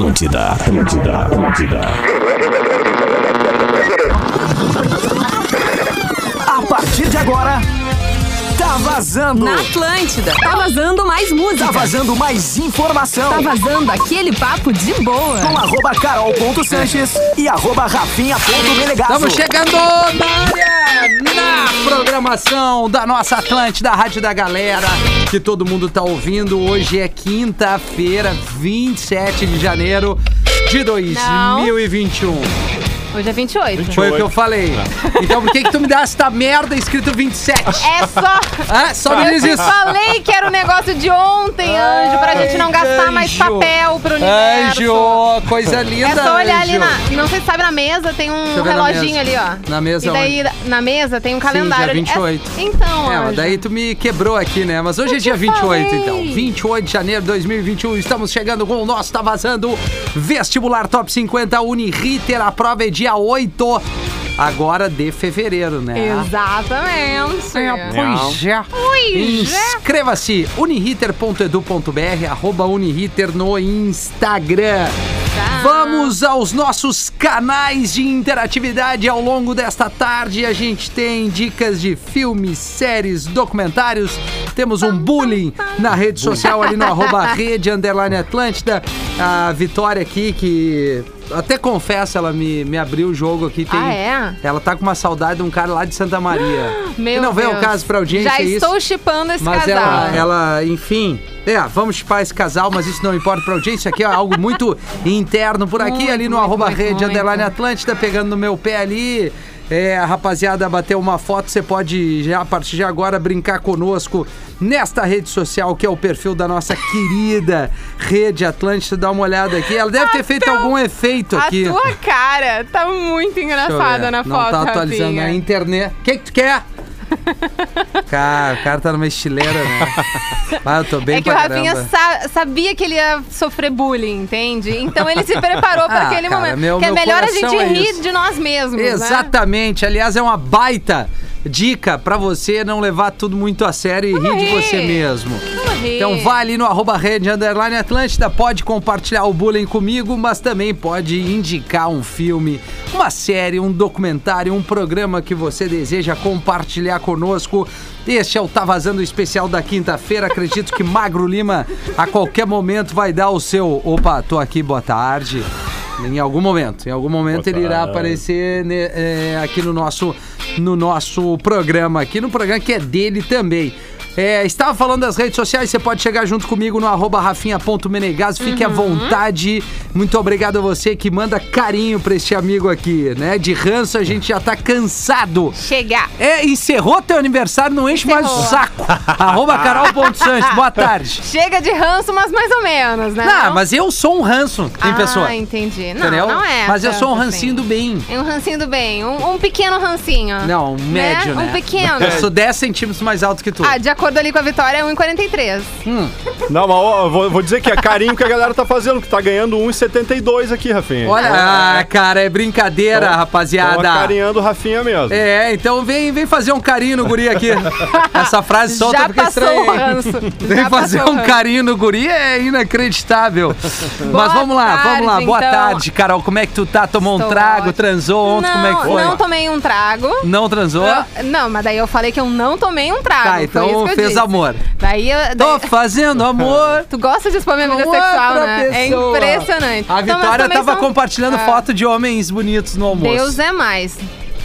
Atlântida, Atlântida, Atlântida. A partir de agora, tá vazando. Na Atlântida. Tá vazando mais música. Tá vazando mais informação. Tá vazando aquele papo de boa. Com arroba carol.sanches e arroba rafinha.melegazo. Estamos chegando na área, na programação da nossa Atlântida, Rádio da Galera, que todo mundo tá ouvindo. Hoje é quinta-feira, 27 de janeiro de 2021. Hoje é 28. Foi o que eu falei. Então por que que tu me dá essa merda escrito 27? É só. Ah, só me diz Eu isso. falei que era o negócio de ontem, Anjo, pra gente não gastar mais Anjo. papel pro universo. Anjo, coisa linda, É só olhar ali Anjo. na. Não sei se sabe, na mesa tem um eu reloginho ali, ó. Na mesa E daí na mesa tem um calendário. dia ali. 28. É- Então, É, mas Anjo. daí tu me quebrou aqui, né? Mas hoje é Eu dia te 28, falei. então. 28 de janeiro de 2021. Estamos chegando com o nosso Tá Vazando Vestibular Top 50 Uniriter. A prova é dia 8 agora de fevereiro, né? Exatamente. É, pois é. Pois é. Inscreva-se uniriter.edu.br, arroba uniriter no Instagram. Tá. Vamos aos nossos canais de interatividade ao longo desta tarde. A gente tem dicas de filmes, séries, documentários. Temos um bullying na rede social ali no arroba rede underline Atlântida. A Vitória aqui que até confesso, ela me, me abriu o jogo aqui. Tem, Ah, é? Ela tá com uma saudade de um cara lá de Santa Maria. Meu que não vem ao Deus. caso pra audiência Já isso. estou chipando esse Mas casal. ela, ela, enfim. É, vamos chipar esse casal, mas isso não importa pra audiência. Aqui é algo muito interno por aqui, Muito, ali no muito, arroba muito, rede muito. underline Atlântida, pegando no meu pé ali. É, a rapaziada bateu uma foto, você pode já a partir de agora brincar conosco nesta rede social que é o perfil da nossa querida Rede Atlântida. Dá uma olhada aqui. Ela deve ter feito algum efeito A aqui. tua cara tá muito engraçada na Não foto, tá atualizando Rafinha. a internet. O que, que tu quer? Cara, o cara tá numa estileira, né? Ah, eu tô bem É que o Rafinha sa- sabia que ele ia sofrer bullying, entende? Então ele se preparou para Ah, aquele cara, momento. meu- que é melhor a gente é rir isso. de nós mesmos, né? Exatamente. Aliás, é uma baita dica pra você não levar tudo muito a sério e rir de rir. você mesmo. Vamos rir. Então vai ali no arroba rede underline Atlântida, pode compartilhar o bullying comigo, mas também pode indicar um filme, uma série, um documentário, um programa que você deseja compartilhar conosco. Este é o Tá Vazando especial da quinta-feira. Acredito que Magro Lima a qualquer momento vai dar o seu. Opa, tô aqui, boa tarde. Em algum momento, em algum momento Boa ele irá tarde. aparecer né, é, aqui no nosso, no nosso programa, aqui no programa que é dele também. É, estava falando das redes sociais, você pode chegar junto comigo no arroba rafinha.menegas, fique à vontade. Muito obrigado a você que manda carinho pra este amigo aqui, né? De ranço a gente já tá cansado. Chegar. É, encerrou teu aniversário, não enche mais o Encerrou. saco. arroba carol.santos, boa tarde. Chega de ranço, mas mais ou menos, né? Não, mas eu sou um ranço em ah, pessoa. entendi. Não, entendeu? não é. Mas eu sou um tanto rancinho assim. do bem. É um rancinho do bem. Um, um pequeno rancinho. Não, um médio, né? Um pequeno. Eu sou 10 centímetros mais alto que tu. Ah, de acordo ali com a Vitória, é 1,43. Não, mas ó, eu vou, vou dizer que é carinho que a galera tá fazendo, que tá ganhando 1,72 aqui, Rafinha. Olha, ah, cara, é brincadeira, Tão rapaziada. carinhando o Rafinha mesmo. É, então vem, vem fazer um carinho no guri aqui. Essa frase solta Já porque é passou estranha. o ranço. Vem Já fazer um ranço. carinho no guri é inacreditável. Mas vamos lá, vamos lá. tarde, Boa então. tarde, Carol. Como é que tu tá? Tomou um Estou trago? ótima. Transou ontem? não, Como é que foi? não tomei um trago. Não transou? Eu- não, mas daí eu falei que eu não tomei um trago. Tá, foi então isso que eu fez disse. amor. Daí, eu- Tô daí- fazendo amor. Tu gosta de expor minha vida sexual, né? É pessoa. impressionante. A Então, Vitória tava são- compartilhando Ah. foto de homens bonitos no almoço. Deus é mais.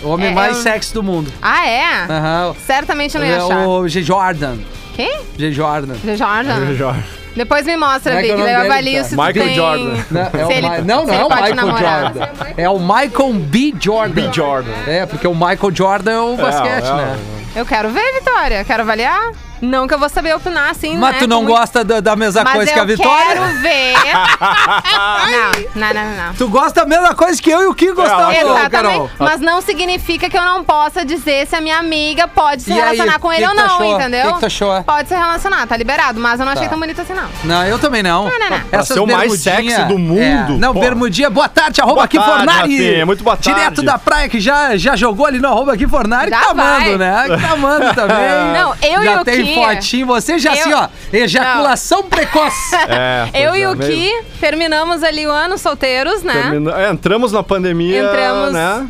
O homem é- mais é um- sexy do mundo. Ah, é? Aham. Certamente eu não ia É achar. o G. Jordan. Quem? G. Jordan. Jordan? Jorge. Depois me mostra, é que é Big. o daí eu avalio tá? se tu Michael tem... Jordan. Não, é o ele- não, se não ele é o pode Michael namorar. Jordan. É o Michael B. Jordan. B. Jordan. É, porque o Michael Jordan é o basquete, é, né? Eu quero ver, Vitória. Quero avaliar. Não que eu vou saber opinar assim, Mas né? tu não gosta da, da mesma Mas coisa eu que a Vitória? quero ver. não, não, não, não. Tu gosta da mesma coisa que eu e o Ki gostamos, Exatamente. Carol. Mas não significa que eu não possa dizer se a minha amiga pode se E aí, relacionar com que ele que ou tu não, achou? entendeu? Que que tu achou? Pode se relacionar, tá liberado. Mas eu não achei Tá. tão bonito assim, não. Não, eu também não. Não, não, não. Pra ser o mais bermudinha- sexy do mundo, É. Não, pô. bermudinha, boa tarde, arroba Boa aqui tarde, Fornari. Rafinha, muito boa tarde. Direto da praia, que já, já jogou ali no arroba aqui Fornari, Já que tá vai. amando, né? Que tá amando também. Não, eu já e o tem Ki- fotinho. Você já Eu- assim, ó, ejaculação precoce. É, Eu pois e é, o meio- Ki terminamos ali o ano solteiros, né? Termina- é, entramos na pandemia, Entramos- né?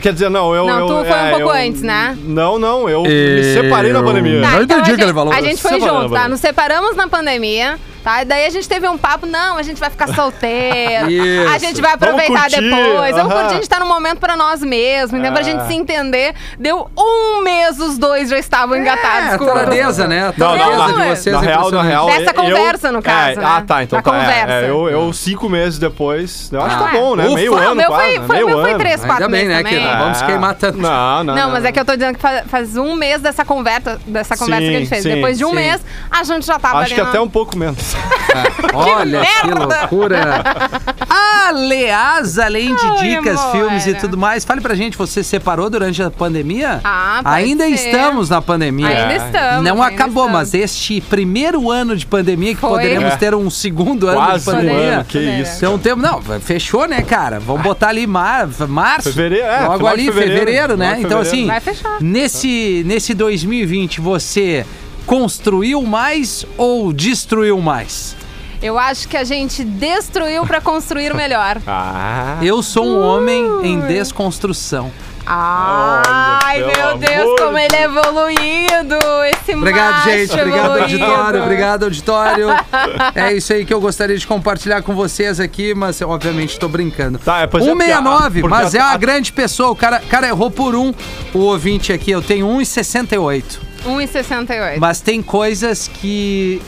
Quer dizer, não, eu... Não, eu, tu foi um é, pouco eu- antes, né? Não, não, eu me separei na pandemia. Tá, Não então entendi o que ele falou. A gente foi junto, tá? Nos separamos na pandemia. Tá? E daí a gente teve um papo, não, a gente vai ficar solteiro. Isso. A gente vai Vamos aproveitar curtir, depois. Vamos curtir, a gente tá no momento pra nós mesmos, então pra É. gente se entender. Deu um mês, os dois já estavam engatados É, a com taradeza, né? A Não, não, taradeza na, de é. vocês. na é real, na real. Dessa eu- conversa, no caso, é, né? Ah, tá, então Na tá. é, conversa. é, eu, eu cinco meses depois. Eu acho que Ah, tá bom, né? Ufa, meio Ah, ano, o meu quase, foi, né? foi, meio o meu foi ano. três, quatro Ainda bem, meses né? Que também. não vamos queimar tanto. Não, não. Não, mas é que eu tô dizendo que fa- faz um mês dessa conversa, dessa conversa Sim, que a gente fez. Depois de um mês, a gente já tava Acho que até um pouco menos. Olha que, merda! loucura. Aliás, além de Ai, dicas, amor. filmes e tudo mais, fale pra gente, você separou durante a pandemia? Ah, Ainda ser. estamos na pandemia. Ainda É. estamos. Não ainda acabou, estamos. mas este primeiro ano de pandemia, que Foi. poderemos É. ter um segundo ano Quase de um pandemia. ano, que isso. Então temos. Não, fechou, né, cara? Vamos botar ali mar, março. Fevereiro, é, Logo de ali, fevereiro. fevereiro, né? De Então, fevereiro. assim, Vai fechar. nesse, nesse 2020, você construiu mais ou destruiu mais? Eu acho que a gente destruiu pra construir melhor. Ah. Eu sou um homem em desconstrução. Ai, Olha, meu Deus, como ele é evoluído! Esse Obrigado, macho gente. Obrigado, evoluído. auditório. Obrigado, auditório. É isso aí que eu gostaria de compartilhar com vocês aqui, mas eu, obviamente tô brincando. Tá, é, pois é, porque 169, a- porque mas é uma a- grande pessoa. O cara, cara errou por um. O ouvinte aqui, eu tenho 1,68. 1,68. Mas tem coisas que.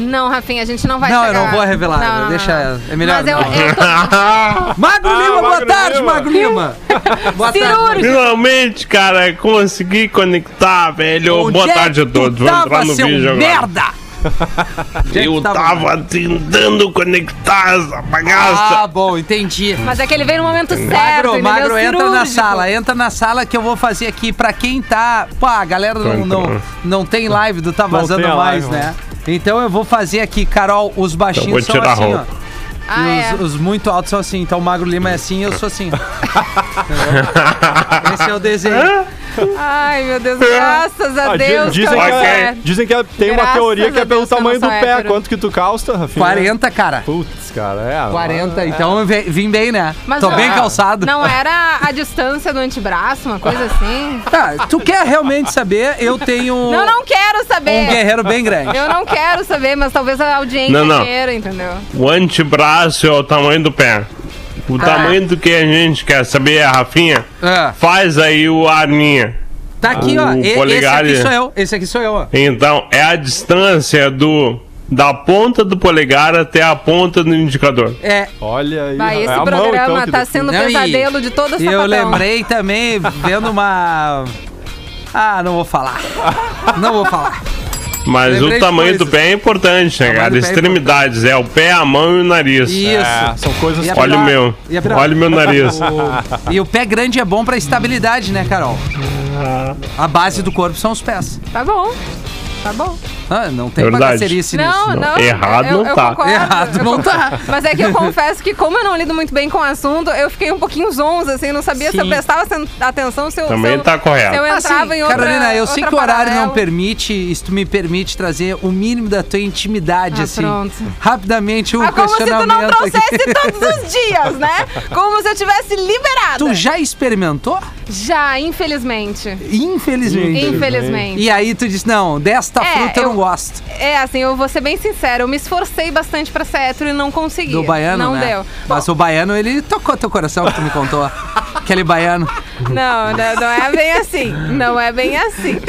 Não, Rafinha, a gente não vai Não, eu chegar. não vou revelar, Não, não, deixa- não. é melhor Mas eu, não. eu tô... Magro Ah, Lima, boa tarde, Lima. Magro Lima. Boa tarde. Finalmente, cara, consegui conectar, velho. Onde Boa tarde a todos. Vamos entrar no seu vídeo agora. merda! Eu tava tentando conectar essa Ah, bagaça. bom, entendi. Mas é que ele veio no momento certo, Magro, entendeu? Magro, entra na Cirúrgico. sala, entra na sala que eu vou fazer aqui pra quem tá. Pô, a galera não, Então, não, então. não tem live do Tá Vazando Mais, live, né? Então eu vou fazer aqui, Carol, os baixinhos vou são assim, ó. Ah, e é. os, os muito altos são assim. Então o Magro Lima é assim e eu sou assim. Esse é o desenho. Ai, meu Deus, graças a Ah, Deus. dizem, eu que não é, dizem que é- tem uma Graças teoria que é pelo Deus tamanho do não pé. hétero. Quanto que tu calça, Rafinha? 40, cara. Putz, cara, é. 40, então eu vim bem, né? Tô ó, bem calçado. Não era a distância do antebraço, uma coisa assim? Tá, tu quer realmente saber? Eu tenho Não, não quero um saber. guerreiro bem grande. Eu não quero saber, mas talvez a audiência Não, não. queira, entendeu? O antebraço é o tamanho do pé. O tamanho do que a gente quer saber, a Rafinha, Ah, faz aí o arminha. tá aqui, ó. O E- esse aqui sou eu. Esse aqui sou eu, ó. Então, é a distância do da ponta do polegar até a ponta do indicador. É, Olha aí. Vai, é esse mão, programa então, que tá sendo e- pesadelo de toda essa eu lembrei também, vendo uma. Ah, não vou falar. Não vou falar. Mas Lembrei o tamanho do pé é importante, né, cara? é Extremidades, é o pé, a mão e o nariz. Isso. É, são coisas a Olha o meu. Olha o meu nariz. O- E o pé grande é bom pra estabilidade, né, Carol? A base do corpo são os pés. Tá bom. Tá bom. Ah, não tem Verdade. bagacerice Não, nisso. não. Errado eu, não eu tá. concordo, Errado eu não tá. Mas é que eu confesso que, como eu não lido muito bem com o assunto, eu fiquei um pouquinho zonza, assim, não sabia se eu Sim. prestava atenção, se eu. Também se eu, tá correto. Eu entrava Assim, em outra. Carolina, eu sei que o horário não paralela. permite, isso tu me permite trazer o mínimo da tua intimidade, Ah, assim. pronto. Rapidamente, um Ah, como se tu não trouxesse aqui. todos os dias, né? Como se eu tivesse liberada. Tu já experimentou? Já, infelizmente. Infelizmente. Infelizmente. E aí tu disse, não, desta É, fruta eu eu- não gosto. É, assim, eu vou ser bem sincera, eu me esforcei bastante pra ser hétero e não consegui. Do baiano, Não né? deu. Mas o baiano, ele tocou teu coração que tu me contou. Aquele baiano. Não, não, não é bem assim. Não é bem assim.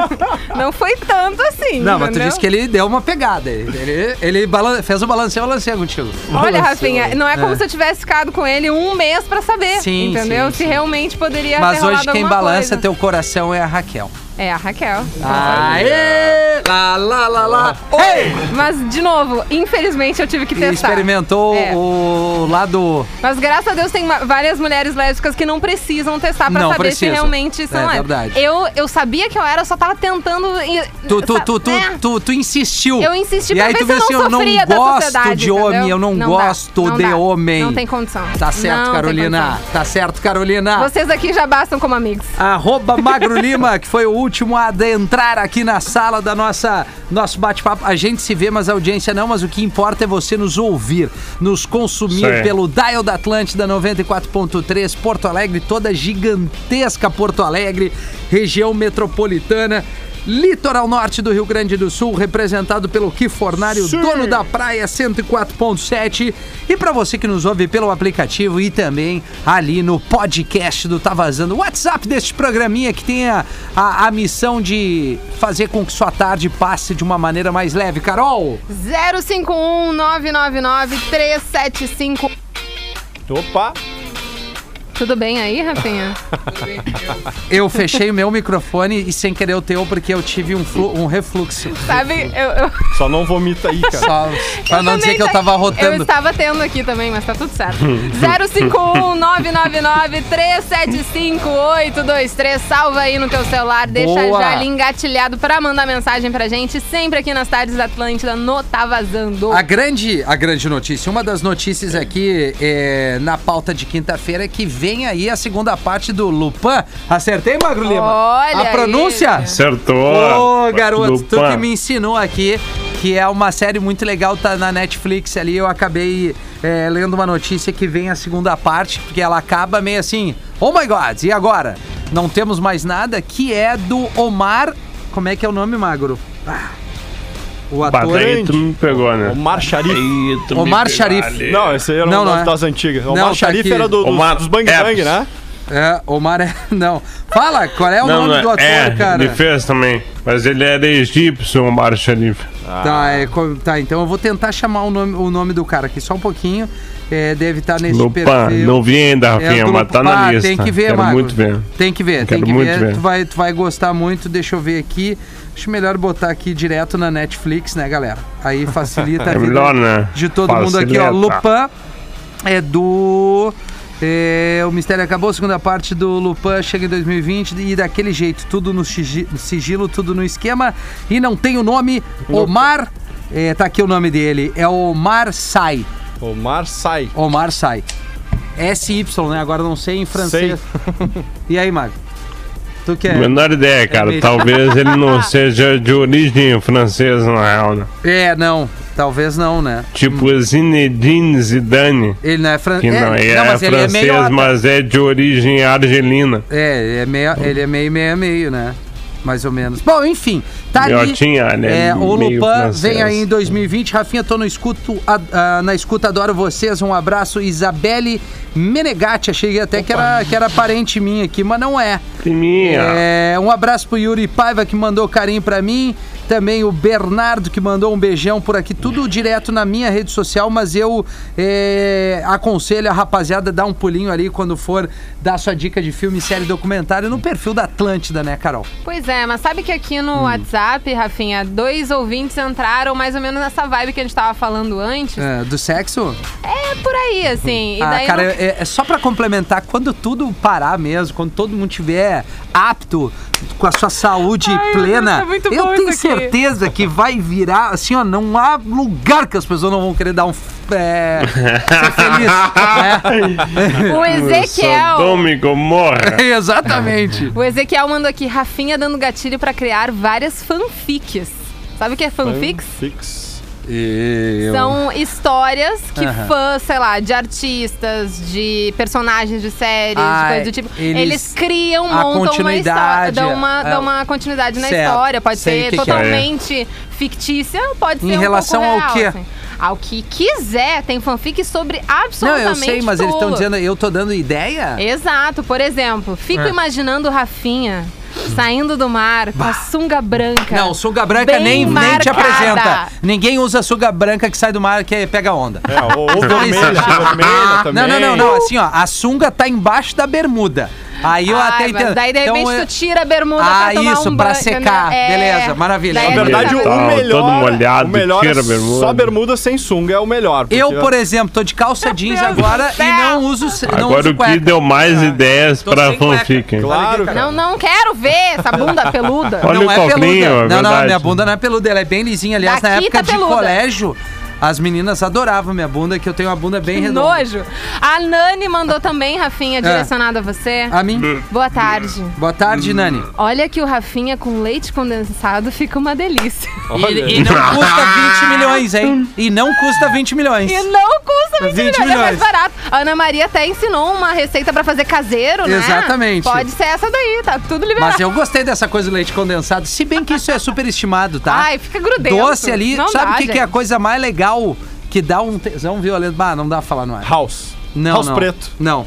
Não foi tanto assim. Não, mas tu entendeu? disse que ele deu uma pegada. Ele, ele balan- fez o balanceio, balanceio contigo. Olha, Rafinha, não é como É. se eu tivesse ficado com ele um mês pra saber. Sim, entendeu? sim, se sim. realmente poderia Mas hoje quem balança coisa. teu coração é a Raquel. É a Raquel. Aê! Lá, lá, lá, lá. Ei! Mas, de novo, infelizmente eu tive que testar. experimentou É. o lado. Mas graças a Deus tem várias mulheres lésbicas que não precisam testar pra Não saber precisa. se realmente são É lésbicas. verdade. Eu, eu sabia que eu era, eu só tava tentando. e- Tu, tu, tu, tu, é. tu, tu insistiu. Eu insisti e pra aí ver tu se eu viu assim, não eu não gosto de homem, entendeu? eu não, dá, gosto não de dá. homem. Não tem condição. Tá certo, Não Carolina. Tá certo, Carolina. Vocês aqui já bastam como amigos. Arroba Magro Lima, que foi o último. a adentrar aqui na sala da nossa nosso bate-papo. A gente se vê, mas a audiência não, mas o que importa é você nos ouvir, nos consumir Sim. pelo dial da Atlântida 94.3, Porto Alegre, toda gigantesca Porto Alegre, região metropolitana. Litoral Norte do Rio Grande do Sul, representado pelo Kifornário, dono da praia 104.7. E para você que nos ouve pelo aplicativo e também ali no podcast do Tá Vazando, o WhatsApp deste programinha que tem a, a, a missão de fazer com que sua tarde passe de uma maneira mais leve. Carol! 051 999 375 Opa! Tudo bem aí, Rafinha? Eu fechei o meu microfone e sem querer o teu, porque eu tive um, flu- um refluxo. Sabe, eu, eu, Só não vomita aí, cara. Só pra não dizer que eu tava Eu rotando. estava tendo aqui também, mas tá tudo certo. 051 999 375 823. Salva aí no teu celular, deixa Boa. já ali engatilhado pra mandar mensagem pra gente, sempre aqui nas tardes da Atlântida, no Tá Vazando. A grande, a grande notícia, uma das notícias aqui é, na pauta de quinta-feira é que vem aí a segunda parte do Lupin. Acertei, Magro Lima? Olha A pronúncia? aí. Acertou. Ô, garoto, tu que me ensinou aqui, que é uma série muito legal, tá na Netflix ali. Eu acabei é, lendo uma notícia que vem a segunda parte, porque ela acaba meio assim, oh my god, e agora? Não temos mais nada, que é do Omar. Como é que é o nome, Magro? Ah, o ator. Aí, tu me pegou, né? O Mar Sharif. Omar Sharif. Não, esse aí era Não, um não é. das antigas. O Não, Mar tá Sharif aqui. era do, dos, Omar dos Bang. Bang, né? É, Omar é. Não. Fala, qual é o Não, nome não, do ator, é, cara? ele fez também. Mas ele era egípcio, o Mar Sharif. Tá, é, tá, então eu vou tentar chamar o nome, o nome do cara aqui só um pouquinho. É, deve estar nesse Lupin, perfil. não vi ainda, É, Rafinha, do mas tá na Ah, lista. Tem que ver, Quero Magro. muito ver. Tem que ver, tem Quero que muito ver. ver. Tu, vai, tu vai gostar muito. Deixa eu ver aqui. Acho melhor botar aqui direto na Netflix, né, galera? Aí facilita a É vida melhor, né? de todo mundo aqui, ó. Facilita. Lupin é do. é, o Mistério Acabou, segunda parte do Lupin chega em 2020 e daquele jeito, tudo no sigi- sigilo, tudo no esquema. E não tem o nome Omar. é, tá aqui o nome dele, é Omar Sai. O Mar Sai. Omar Sai. SY, né? Agora não sei em francês. E aí, Mago? Tu que é. Menor ideia, cara. mesmo. Talvez ele não seja de origem francesa, na real, né? É, não. Talvez não, né? Tipo Zinedine Zidane. Ele não é francês. Que não, é, mas ele é francês, meio. mas é de origem argelina. É, ele é meio, ele é meio, meio, meio, né? Mais ou menos. Bom, enfim, tá ali. Miotinha, né? É, o Meio francês. vem aí em 2020. Rafinha, tô no escuto, na escuta, adoro vocês. Um abraço, Isabelle Menegatti. Achei até que era, que era parente minha aqui, mas não é. Priminha. É, um abraço pro Yuri Paiva que mandou carinho pra mim. Também o Bernardo que mandou um beijão por aqui. Tudo direto na minha rede social, mas eu é, aconselho a rapaziada a dar um pulinho ali quando for dar sua dica de filme, série, documentário no perfil da Atlântida, né, Carol? Pois é, mas sabe que aqui no WhatsApp, Rafinha, dois ouvintes entraram mais ou menos nessa vibe que a gente tava falando antes. É, do sexo? É por aí, assim. E ah, daí cara, não- é, é só pra complementar, quando tudo parar mesmo, quando todo mundo tiver apto, com a sua saúde Ai, plena, Deus, é muito eu bom tenho isso aqui. certeza que vai virar, assim, ó, não há lugar que as pessoas não vão querer dar um... É, ser feliz, né? O Ezequiel. Sodoma e Gomorra. Exatamente. O Ezequiel mandou aqui, Rafinha dando gatilho pra criar várias fanfics. Sabe o que é fanfics? Fix. São histórias que Aham. fãs, sei lá, de artistas, de personagens de séries, Ah, de coisa do tipo, eles- eles, criam, montam uma história, dão uma, é. dão uma continuidade na Certo, história. Pode ser que que é. totalmente fictícia, pode ser Em um relação pouco ao real, quê? assim. Ao que quiser, tem fanfic sobre Não, absolutamente eu sei, mas eles estão tudo. dizendo, eu tô dando ideia? Exato, por exemplo, fico É. imaginando o Rafinha saindo do mar com a sunga branca. Não, sunga branca bem nem, nem te marcada. apresenta. Ninguém usa sunga branca que sai do mar que pega onda. É, ou, ou Então, vermelha, isso- vermelha também. Não, não, não, não. Assim, ó, a sunga tá embaixo da bermuda. Aí eu Ai, até entendo. Daí, de Então, repente, eu- tu tira a bermuda Ah, pra tomar isso, um pra banho, secar. entendeu? Beleza, maravilha. Na é Na verdade, exatamente- o Tá, melhor. todo molhado, o melhor tira é a bermuda. Só bermuda sem sunga é o melhor. Eu, porque- por exemplo, tô de calça jeans agora e não uso, não Agora uso o que deu mais É. ideias Tô pra fanfic. hein? Claro, cara. Não, não quero ver essa bunda peluda. Olha não o é cofrinho, peluda. é não, não, minha bunda não é peluda, ela é bem lisinha. Aliás, na Daqui época tá de colégio, As meninas adoravam minha bunda, que eu tenho uma bunda bem Que redonda. nojo. A Nani mandou também, Rafinha, direcionado a você. A mim? Boa tarde. Boa tarde, Nani. Olha que o Rafinha com leite condensado fica uma delícia. E, e não custa 20 milhões, hein? E não custa 20 milhões. E não custa 20, 20 milhões, é mais milhões. barato. A Ana Maria até ensinou uma receita pra fazer caseiro, né? Exatamente. Pode ser essa daí, tá tudo liberado. Mas eu gostei dessa coisa do leite condensado, se bem que isso é super estimado, tá? Ai, fica grudento. Doce ali, Não sabe o que, que é a coisa mais legal que dá um tesão violento? Bah, não dá pra falar no ar. House. Não, House não. preto. Não.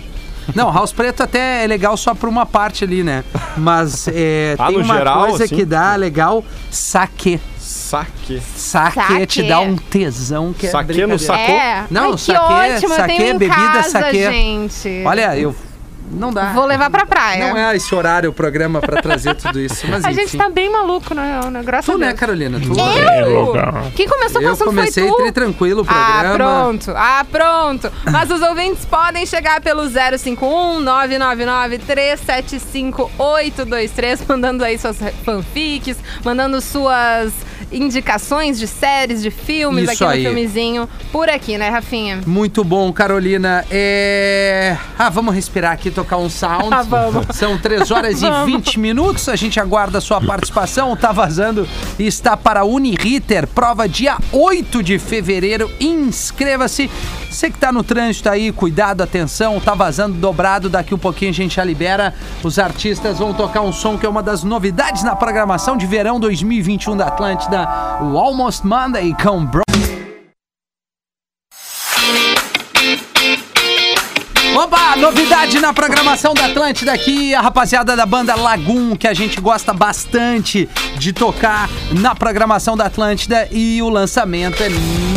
Não, House Preto até é legal só por uma parte ali, né? Mas é, Ah, tem uma geral, coisa assim? que dá legal, saque. Saque. Saque, Saque. te dá um tesão que é Saque no saco. É. Não, Ai, que saquê- ótimo, eu saquê, tenho em bebida, casa, saquê. gente. Olha, eu... Não dá. Vou levar pra praia. Não é esse horário o programa pra trazer tudo isso, mas A enfim. gente tá bem maluco, né? né? Graças Tu, a Deus. né, Carolina? Tu... É, Eu? Quem começou com o Eu assunto comecei foi tu. tranquilo o Ah, programa. pronto. Ah, pronto. Mas os ouvintes podem chegar pelo 051 999 375 823, mandando aí suas fanfics, mandando suas indicações de séries, de filmes Isso aqui aí. no filmezinho. Por aqui, né, Rafinha? Muito bom, Carolina. É... Ah, vamos respirar aqui, tocar um sound. Ah, vamos. São 3 horas e 20 minutos. A gente aguarda a sua participação. Tá vazando e está para a Uniriter. Prova dia 8 de fevereiro. Inscreva-se. Você que tá no trânsito aí, cuidado, atenção. Tá vazando dobrado. Daqui um pouquinho a gente já libera. Os artistas vão tocar um som que é uma das novidades na programação de verão 2021 da Atlântida. O Almost Monday com Bro. Novidade na programação da Atlântida aqui, a rapaziada da banda Lagoon, que a gente gosta bastante de tocar na programação da Atlântida e o lançamento é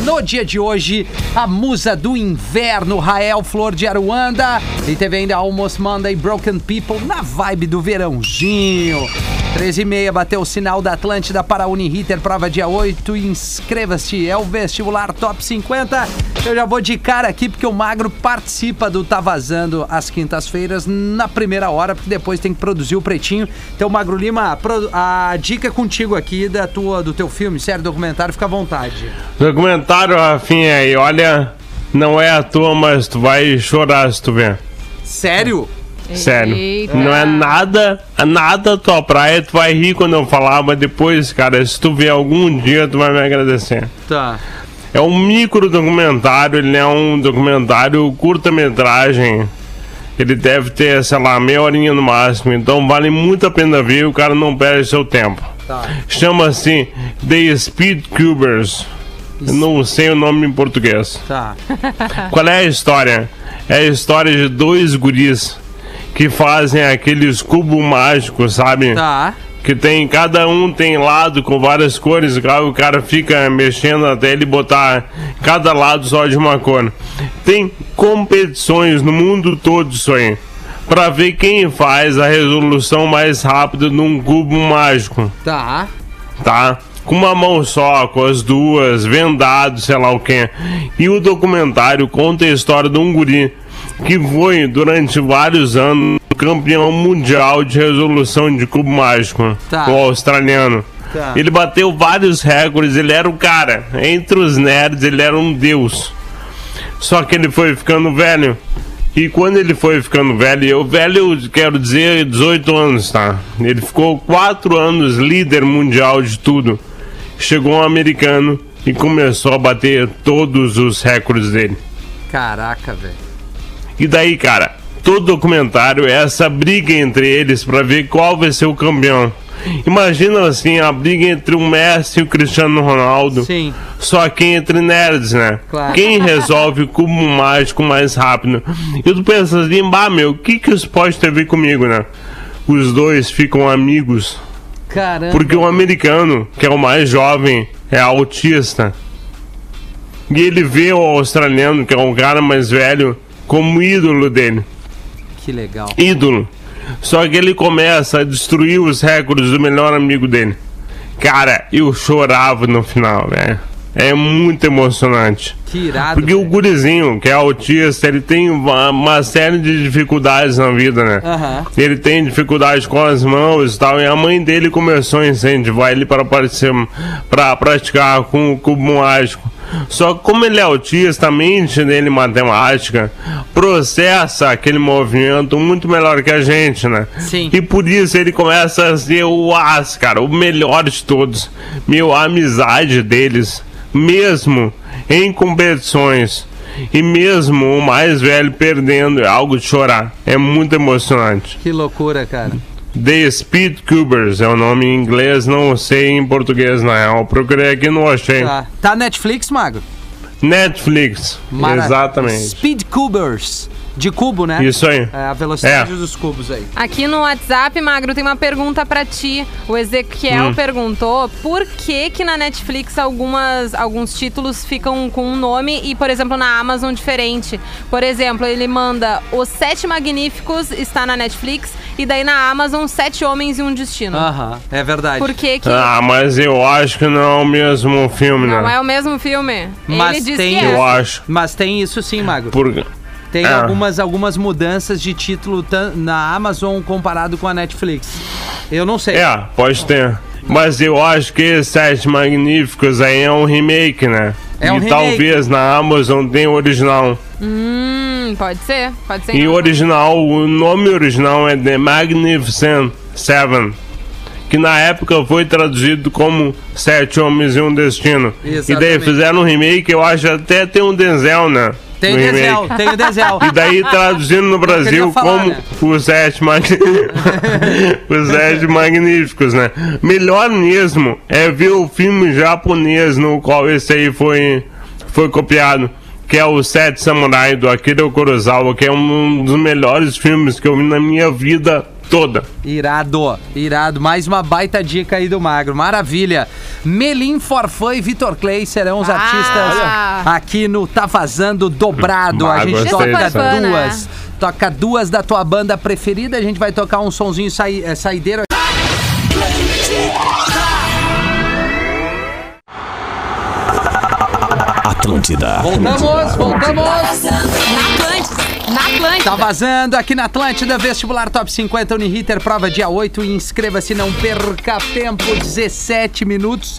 no dia de hoje, a musa do inverno, Rael Flor de Aruanda, e teve ainda Almost Monday Broken People na vibe do verãozinho. 13 e meia, bateu o sinal da Atlântida para a Uniriter, prova dia 8. Inscreva-se, é o vestibular Top 50. Eu já vou de cara aqui porque o Magro participa do Tá Vazando às quintas-feiras na primeira hora, porque depois tem que produzir o pretinho. Então, Magro Lima, a dica é contigo aqui da tua, do teu filme, sério, documentário, fica à vontade. Documentário, Rafinha, aí, olha, não é à toa, mas tu vai chorar se tu ver. Sério? Sério. Eita. Não é nada, nada tua praia, tu vai rir quando eu falar, mas depois, cara, se tu ver algum dia, tu vai me agradecer. Tá. É um micro documentário, ele é um documentário curta-metragem. Ele deve ter, sei lá, meia horinha no máximo, então vale muito a pena ver, o cara não perde seu tempo. Tá. Chama-se The Speed Cubers. Eu não sei o nome em português. Tá. Qual é a história? É a história de dois guris que fazem aqueles cubos mágicos, sabe? Tá. Que tem, cada um tem lado com várias cores, o cara fica mexendo até ele botar cada lado só de uma cor. Tem competições no mundo todo isso aí. Pra ver quem faz a resolução mais rápida num cubo mágico Tá. tá? Com uma mão só, com as duas, vendado, sei lá o que. E o documentário conta a história de um guri que foi, durante vários anos, campeão mundial de resolução de cubo mágico. Tá. O australiano. Tá. Ele bateu vários recordes, ele era o cara. Entre os nerds, ele era um deus. Só que ele foi ficando velho. E quando ele foi ficando velho, eu velho eu quero dizer 18 anos, tá? Ele ficou 4 anos líder mundial de tudo. Chegou um americano e começou a bater todos os recordes dele. Caraca, velho. E daí, cara, todo documentário é essa briga entre eles pra ver qual vai ser o campeão. Imagina assim, a briga entre o Messi e o Cristiano Ronaldo. Sim. Só que entre nerds, né? Claro. Quem resolve o cubo mágico mais rápido? E tu pensa assim, bah, meu, o que que isso pode ter a ver comigo, né? Os dois ficam amigos. Caramba. Porque o americano, que é o mais jovem, é autista. E ele vê o australiano, que é o cara mais velho, como ídolo dele. Que legal. Ídolo. Só que ele começa a destruir os recordes do melhor amigo dele. Cara, eu chorava no final, velho. É muito emocionante. Que irado. Porque o velho. gurizinho, que é autista, ele tem uma, uma série de dificuldades na vida, né? Aham. Ele tem dificuldade com as mãos e tal, e a mãe dele começou a incentivar ele para para praticar com o cubo mágico. Só que como ele é autista, a mente dele matemática processa aquele movimento muito melhor que a gente, né? Sim. E por isso ele começa a ser o as, cara, o melhor de todos. Meu, a amizade deles, mesmo em competições. E mesmo o mais velho perdendo, é algo de chorar. É muito emocionante. Que loucura, cara. The Speed Cubers é o nome em inglês, não sei em português na real. Procurei aqui não achei. Tá. Tá Netflix, Mago? Netflix. Mara- Exatamente. Speed Cubers. De cubo, né? Isso aí. É a velocidade É. dos cubos aí. Aqui no WhatsApp, Magro, tem uma pergunta pra ti. O Ezequiel Hum. perguntou por que que na Netflix algumas, alguns títulos ficam com um nome e, por exemplo, na Amazon diferente. Por exemplo, ele manda Os Sete Magníficos está na Netflix e daí na Amazon Sete Homens e um Destino. Aham, é verdade. Por que que Ah, mas eu acho que não é o mesmo filme, não né? é o mesmo filme? Mas ele diz tem- que é. Eu acho. Mas tem isso sim, Mago. Por... Tem É. algumas, algumas mudanças de título na Amazon comparado com a Netflix. Eu não sei. É, pode ter. Mas eu acho que Sete Magníficos aí é um remake, né? É e um remake. talvez na Amazon tenha o original. Hum, pode ser, pode ser. E então. o original, o nome original é The Magnificent Seven. Que na época foi traduzido como Sete Homens e um Destino. E daí Exatamente. fizeram um remake, eu acho até tem um Denzel, né? Tem no Denzel, tem o Denzel. E daí traduzindo no Brasil falar, como né? os sete, mag... os sete magníficos, né? Melhor mesmo é ver o filme japonês no qual esse aí foi, foi copiado. Que é o Sete Samurai do Akira Kurosawa, que é um dos melhores filmes que eu vi na minha vida toda. Irado, irado. Mais uma baita dica aí do Magro. Maravilha. Melim Forfã e Vitor Clay serão os Ah. artistas aqui no Tá Vazando Dobrado. a gente toca duas. Toca duas da tua banda preferida. A gente vai tocar um sonzinho sai, é, saideiro. Atlântida. Voltamos, voltamos. Na Atlântida. Tá vazando aqui na Atlântida, vestibular Top 50 Uniriter, prova dia 8. Inscreva-se, não perca tempo, 17 minutos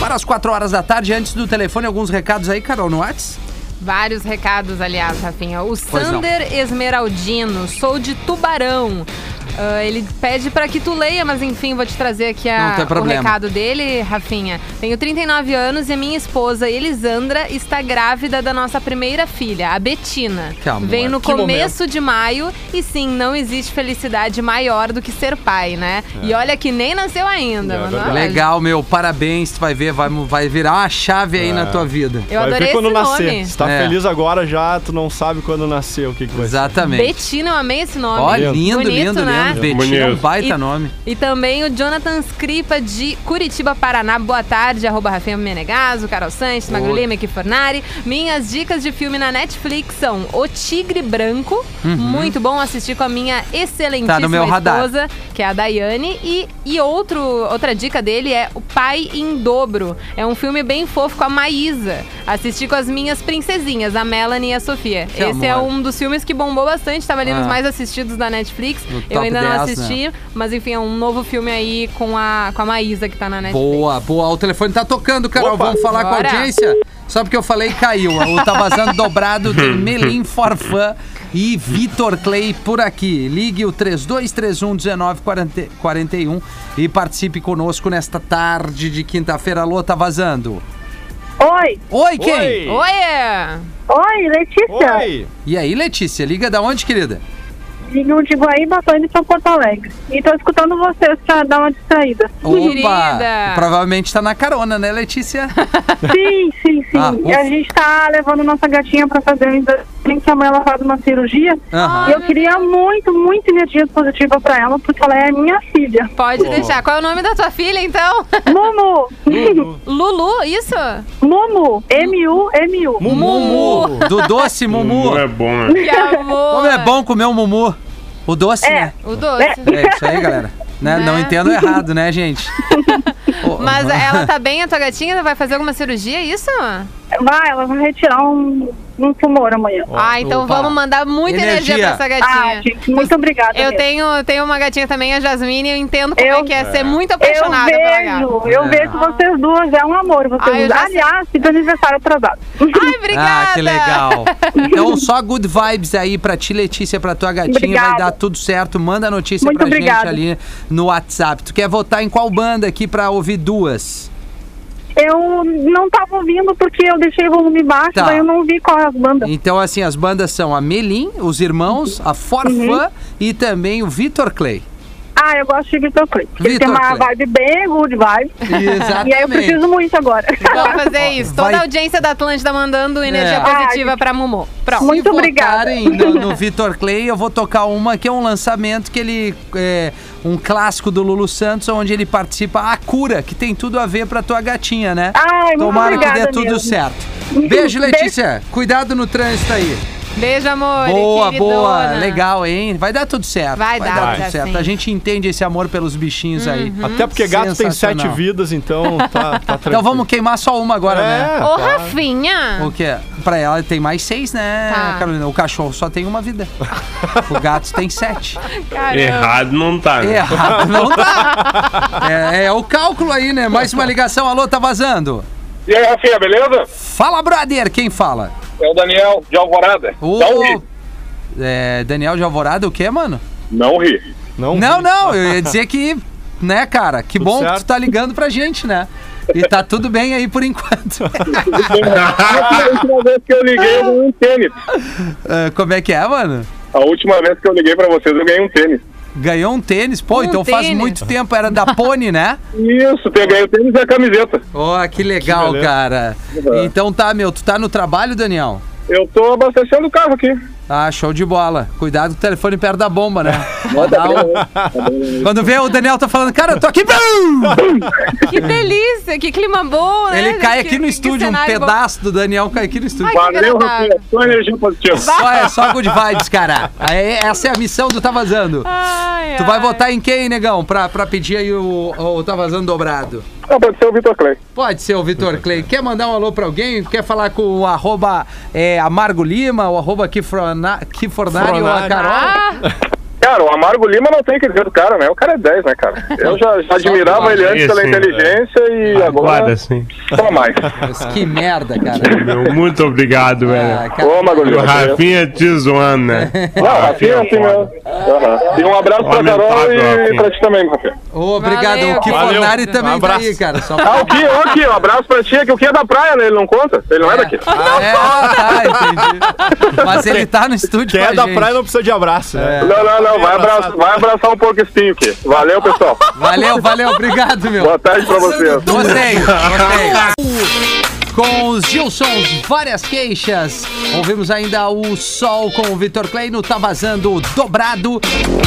para as 4 horas da tarde. Antes do telefone, alguns recados aí, Carol, no Whats? Vários recados, aliás, Rafinha. O Pois não. Sander Esmeraldino, sou de Tubarão. Ah, ele pede pra que tu leia, mas enfim, vou te trazer aqui a- o recado dele, Rafinha. Tenho 39 anos e a minha esposa, Elisandra, está grávida da nossa primeira filha, a Betina. Que amor. Vem no Que começo de maio e sim, não existe felicidade maior do que ser pai, né? E olha que nem nasceu ainda, É. Olha, Legal, meu, parabéns, tu vai ver, vai, vai virar uma chave aí na tua vida. Eu Vai adorei ver quando esse nascer. nome. Se tá É. feliz agora já, tu não sabe quando nascer o que, que vai ser. Exatamente. Betina, eu amei esse nome. Ó, lindo, Bonito, lindo, né? Betina é um baita E- nome. E também o Jonathan Scripa de Curitiba, Paraná. Boa tarde, arroba Rafinha Menegaso, Carol Sanches, Magro. Lima, Fornari. Minhas dicas de filme na Netflix são O Tigre Branco, muito bom assistir com a minha excelentíssima Uhum. Tá no meu radar. esposa, que é a Daiane. E, e outro, outra dica dele é O Pai em Dobro. É um filme bem fofo com a Maísa. Assisti com as minhas princesinhas, a Melanie e a Sofia. Que Esse é amor. um dos filmes que bombou bastante, tava ali nos Ah. mais assistidos da Netflix. No Eu ainda não 10, assisti, mas enfim, é um novo filme aí com a, com a Maísa que tá na Netflix. Boa, boa. O telefone tá tocando, Carol. Opa. Vamos falar com Bora. a audiência? Só porque eu falei caiu. O Tá Vazando dobrado tem Melim Forfã e Vitor Clay por aqui. Ligue o 3231-1941 e participe conosco nesta tarde de quinta-feira. Alô, Tá Vazando. Oi, Oi, quem? Oi! Oi! oi, Letícia. Oi! E aí, Letícia? Liga da onde, querida? Ligo de Guaíba, tô indo pra Porto Alegre. E tô escutando vocês pra dar uma distraída. Querida. Provavelmente tá na carona, né, Letícia? sim, sim, sim. Ah, e a gente tá levando nossa gatinha pra fazer um exame que a mãe ela faz uma cirurgia. Aham. E eu queria muito, muito energia positiva pra ela, porque ela é minha filha. Pode deixar. Qual é o nome da tua filha, então? Mumu! Lulu, isso? Mumu! M-U-M-U. Mumu. Do doce, Mumu. Não é bom, né? Que amor! Como é bom comer um Mumu. O doce, É. né? O doce. É isso aí, galera. Né? Não Né? entendo errado, né, gente? Mas ela tá bem, a tua gatinha? Vai fazer alguma cirurgia, é isso? Vai, ela vai retirar um, num tumor amanhã. Ah, então Opa. vamos mandar muita energia, Energia. pra essa Ah, gatinha. gente, muito obrigada. Eu mesmo. tenho, tenho uma gatinha também, a Jasmine, e eu entendo como Eu- é que é ser muito Eu apaixonada pela gata. vejo, eu É. vejo vocês duas, é um amor. Vocês Ah, eu Aliás, fiz aniversário atrasado. Ai, obrigada! Ah, que legal. Então, só good vibes aí pra ti, Letícia, pra tua gatinha. Vai Obrigada. dar tudo certo. Manda a notícia Muito pra obrigada. gente ali no WhatsApp. Tu quer votar em qual banda aqui pra ouvir duas? Eu não tava ouvindo porque eu deixei o volume baixo, Tá. daí eu não vi qual é as bandas. Então, assim, as bandas são a Melim, os irmãos, a Forfã Uhum. e também o Vitor Clay. Ah, eu gosto de Vitor Clay. Ele Vitor tem uma Clay. vibe bem good vibe. Exatamente. E aí eu preciso muito agora. Vamos fazer isso. Toda Vai- a audiência da Atlântida mandando energia É. positiva Ai, pra Mumu. Pronto. Muito Se obrigada. votarem No, no Vitor Clay, eu vou tocar uma que é um lançamento que ele. É, um clássico do Lulu Santos, onde ele participa a cura, que tem tudo a ver pra tua gatinha, né? Ai, muito Tomara que obrigada dê tudo mesmo. certo. Beijo, Letícia. Cuidado no trânsito aí. Beijo, amor. Boa, queridona. boa. Legal, hein? Vai dar tudo certo. Vai dar, dar vai tudo dar certo. sim. A gente entende esse amor pelos bichinhos aí. Até porque gato tem sete vidas, então tá, tá tranquilo. Então vamos queimar só uma agora, né? É, Ô, claro. Rafinha. O quê? Pra ela tem mais seis, né, Tá. Carolina? O cachorro só tem uma vida. o gato tem sete. Caramba. Errado não tá. né? Errado não tá. É, é o cálculo aí, né? Mais uma ligação. Alô, tá vazando? E aí, Rafinha, beleza? Fala, brother. Quem fala? É o Daniel de Alvorada. O... Não ri. É, Daniel de Alvorada, o quê, mano? Não ri. Não, Não, não. Eu ia dizer que, né, cara? Que Tudo bom que certo. tu tá ligando pra gente, né? E tá tudo bem aí por enquanto. A última vez que eu liguei, eu ganhei um tênis. Ah, como é que é, mano? A última vez que eu liguei pra vocês, eu ganhei um tênis. Ganhou um tênis? Pô, Um então faz tênis. muito tempo. Era da Pony, né? Isso, peguei o tênis e a camiseta. Ó, que legal, beleza. cara. Uhum. Então tá, meu, tu tá no trabalho, Daniel? Eu tô abastecendo o carro aqui. Ah, show de bola. Cuidado com o telefone perto da bomba, né? Dá um- Quando vê o Daniel tá falando, cara, eu tô aqui. Que delícia, que clima bom, né? Ele cai Que- aqui no que estúdio, um cenário bom. pedaço do Daniel cai aqui no estúdio. Ai, Valeu. Só energia positiva. Só é só good vibes, cara. Aí, essa é a missão do Tá Vazando. Ai, Tu vai ai. votar em quem, negão? Pra, pra pedir aí o, o Tá Vazando dobrado. Ah, pode ser o Vitor Clay. Pode ser o Vitor Clay. Quer mandar um alô pra alguém? Quer falar com o arroba é, Amargo Lima, o arroba Kifornari ou a. Carol? Ah, Cara, o Amargo Lima não tem que dizer do cara, né? O cara é 10, né, cara? Eu já, já admirava ele antes pela sim. inteligência e agora Agora sim. só mais. Mas que merda, cara. Meu, muito obrigado, Ah, velho. Ô, Amargo O Lima. Rafinha te zoando, né? Não, Rafinha é assim mesmo. Aham. E um abraço pra Carol e Rafinha. pra ti também, Rafinha. Ô, obrigado. Valeu, o Kifornari Valeu. também Um tá abraço. aí, cara. Só Ah, o Ki, ô Ki, um abraço pra ti, que o Ki é da praia, né? Ele não conta? Ele não é, daqui. É, tá, entendi. Mas ele tá no estúdio Quem é da gente. praia não precisa de abraço, né? Não, não, não, vai abraçar, vai abraçar um pouco aqui. Valeu, pessoal. Valeu, valeu, obrigado, meu. Boa tarde pra vocês. Gostei, gostei. Com os Gilsons, várias queixas. Ouvimos ainda o Sol com o Vitor Clay no Tá Vazando Dobrado.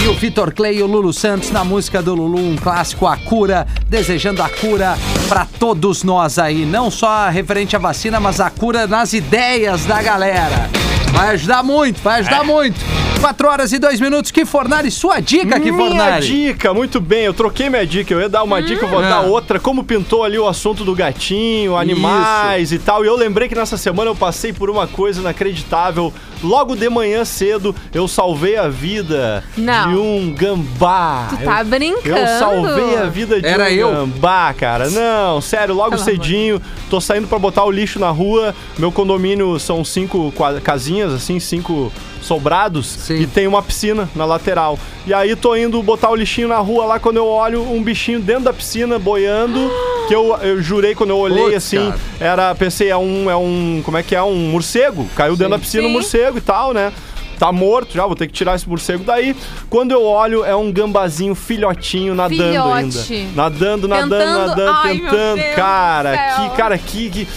E o Vitor Clay e o Lulu Santos na música do Lulu, um clássico, A Cura. Desejando a cura pra todos nós aí. Não só referente à vacina, mas a cura nas ideias da galera. Vai ajudar muito, vai ajudar muito. 4 horas e 2 minutos. Que Fornari, sua dica, que Minha Fornari. dica, muito bem. Eu troquei minha dica. Eu ia dar uma dica, eu vou Ah. dar outra. Como pintou ali o assunto do gatinho, animais e tal. E eu lembrei que nessa semana eu passei por uma coisa inacreditável. Logo de manhã cedo, eu salvei a vida Não. de um gambá. tu tá brincando. Eu salvei a vida de Era um eu? gambá, cara. Não, sério, logo Pelo cedinho, tô saindo pra botar o lixo na rua. Meu condomínio são cinco casinhas, assim, cinco sobrados. Sim. E tem uma piscina na lateral. E aí tô indo botar o lixinho na rua lá quando eu olho um bichinho dentro da piscina boiando. Que eu, eu jurei quando eu olhei Putz, assim, cara. era, pensei, é um, é um, como é que é? Um morcego. Caiu dentro da piscina um Sim. morcego e tal, né? Tá morto já, vou ter que tirar esse morcego daí. Quando eu olho, é um gambazinho filhotinho nadando Filhote. ainda. Nadando, nadando, Tentando- nadando, Ai, tentando. Cara, que, cara, que. que...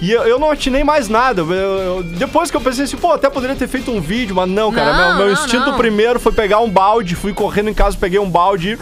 E eu, eu não atinei mais nada. Eu- eu- depois que eu pensei assim, pô, até poderia ter feito um vídeo, mas não, cara. Não, meu meu não, instinto não. primeiro foi pegar um balde, fui correndo em casa, peguei um balde e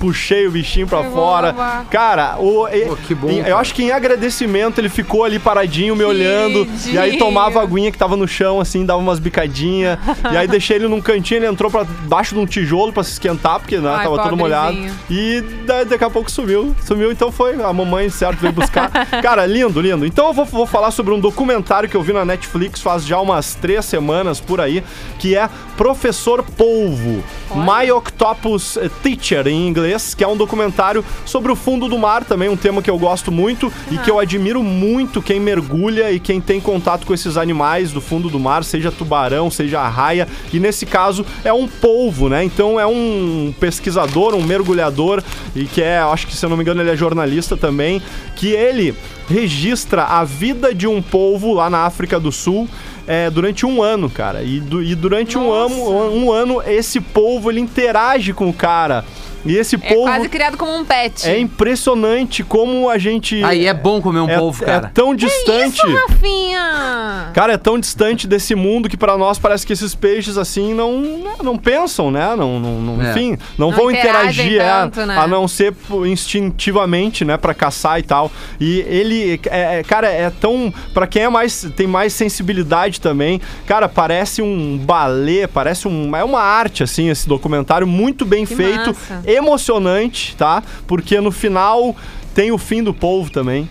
puxei o bichinho pra Eu fora. Cara, o, Pô, que bom, em- eu acho que em agradecimento ele ficou ali paradinho, me olhando. E aí tomava a aguinha que tava no chão, assim, dava umas bicadinhas. e aí deixei ele num cantinho, ele entrou pra baixo de um tijolo pra se esquentar, porque né, Ai, tava todo molhado. E da- daqui a pouco sumiu. Sumiu, então foi a mamãe, certo, veio buscar. Cara, lindo, lindo. Então eu vou, vou falar sobre um documentário que eu vi na Netflix faz já umas três semanas por aí, que é Professor Polvo. My Octopus Teacher, em inglês, que é um documentário sobre o fundo do mar também, um tema que eu gosto muito e que eu admiro muito quem mergulha e quem tem contato com esses animais do fundo do mar, seja tubarão, seja arraia, e nesse caso é um polvo, né? Então é um pesquisador, um mergulhador, e que é, acho que se eu não me engano, ele é jornalista também, que ele registra a vida de um polvo lá na África do Sul. é, durante um ano, cara. E, e durante um ano, um ano, esse polvo ele interage com o cara. E esse É polvo quase criado como um pet. é impressionante como a gente. Aí é bom comer um é, polvo, é cara. tão distante. Isso, Rafinha! Cara, é tão distante desse mundo que pra nós parece que esses peixes assim não, não pensam, né? Não, não, não- É. enfim, não, Não vão interagir, é, tanto, né? a não ser instintivamente, né, Pra caçar e tal. E ele, é, é, cara, é tão Pra quem é mais tem mais sensibilidade também, cara, parece um balé, parece um é uma arte assim esse documentário muito bem Que feito, massa. Emocionante, tá? Porque no final tem o fim do polvo também.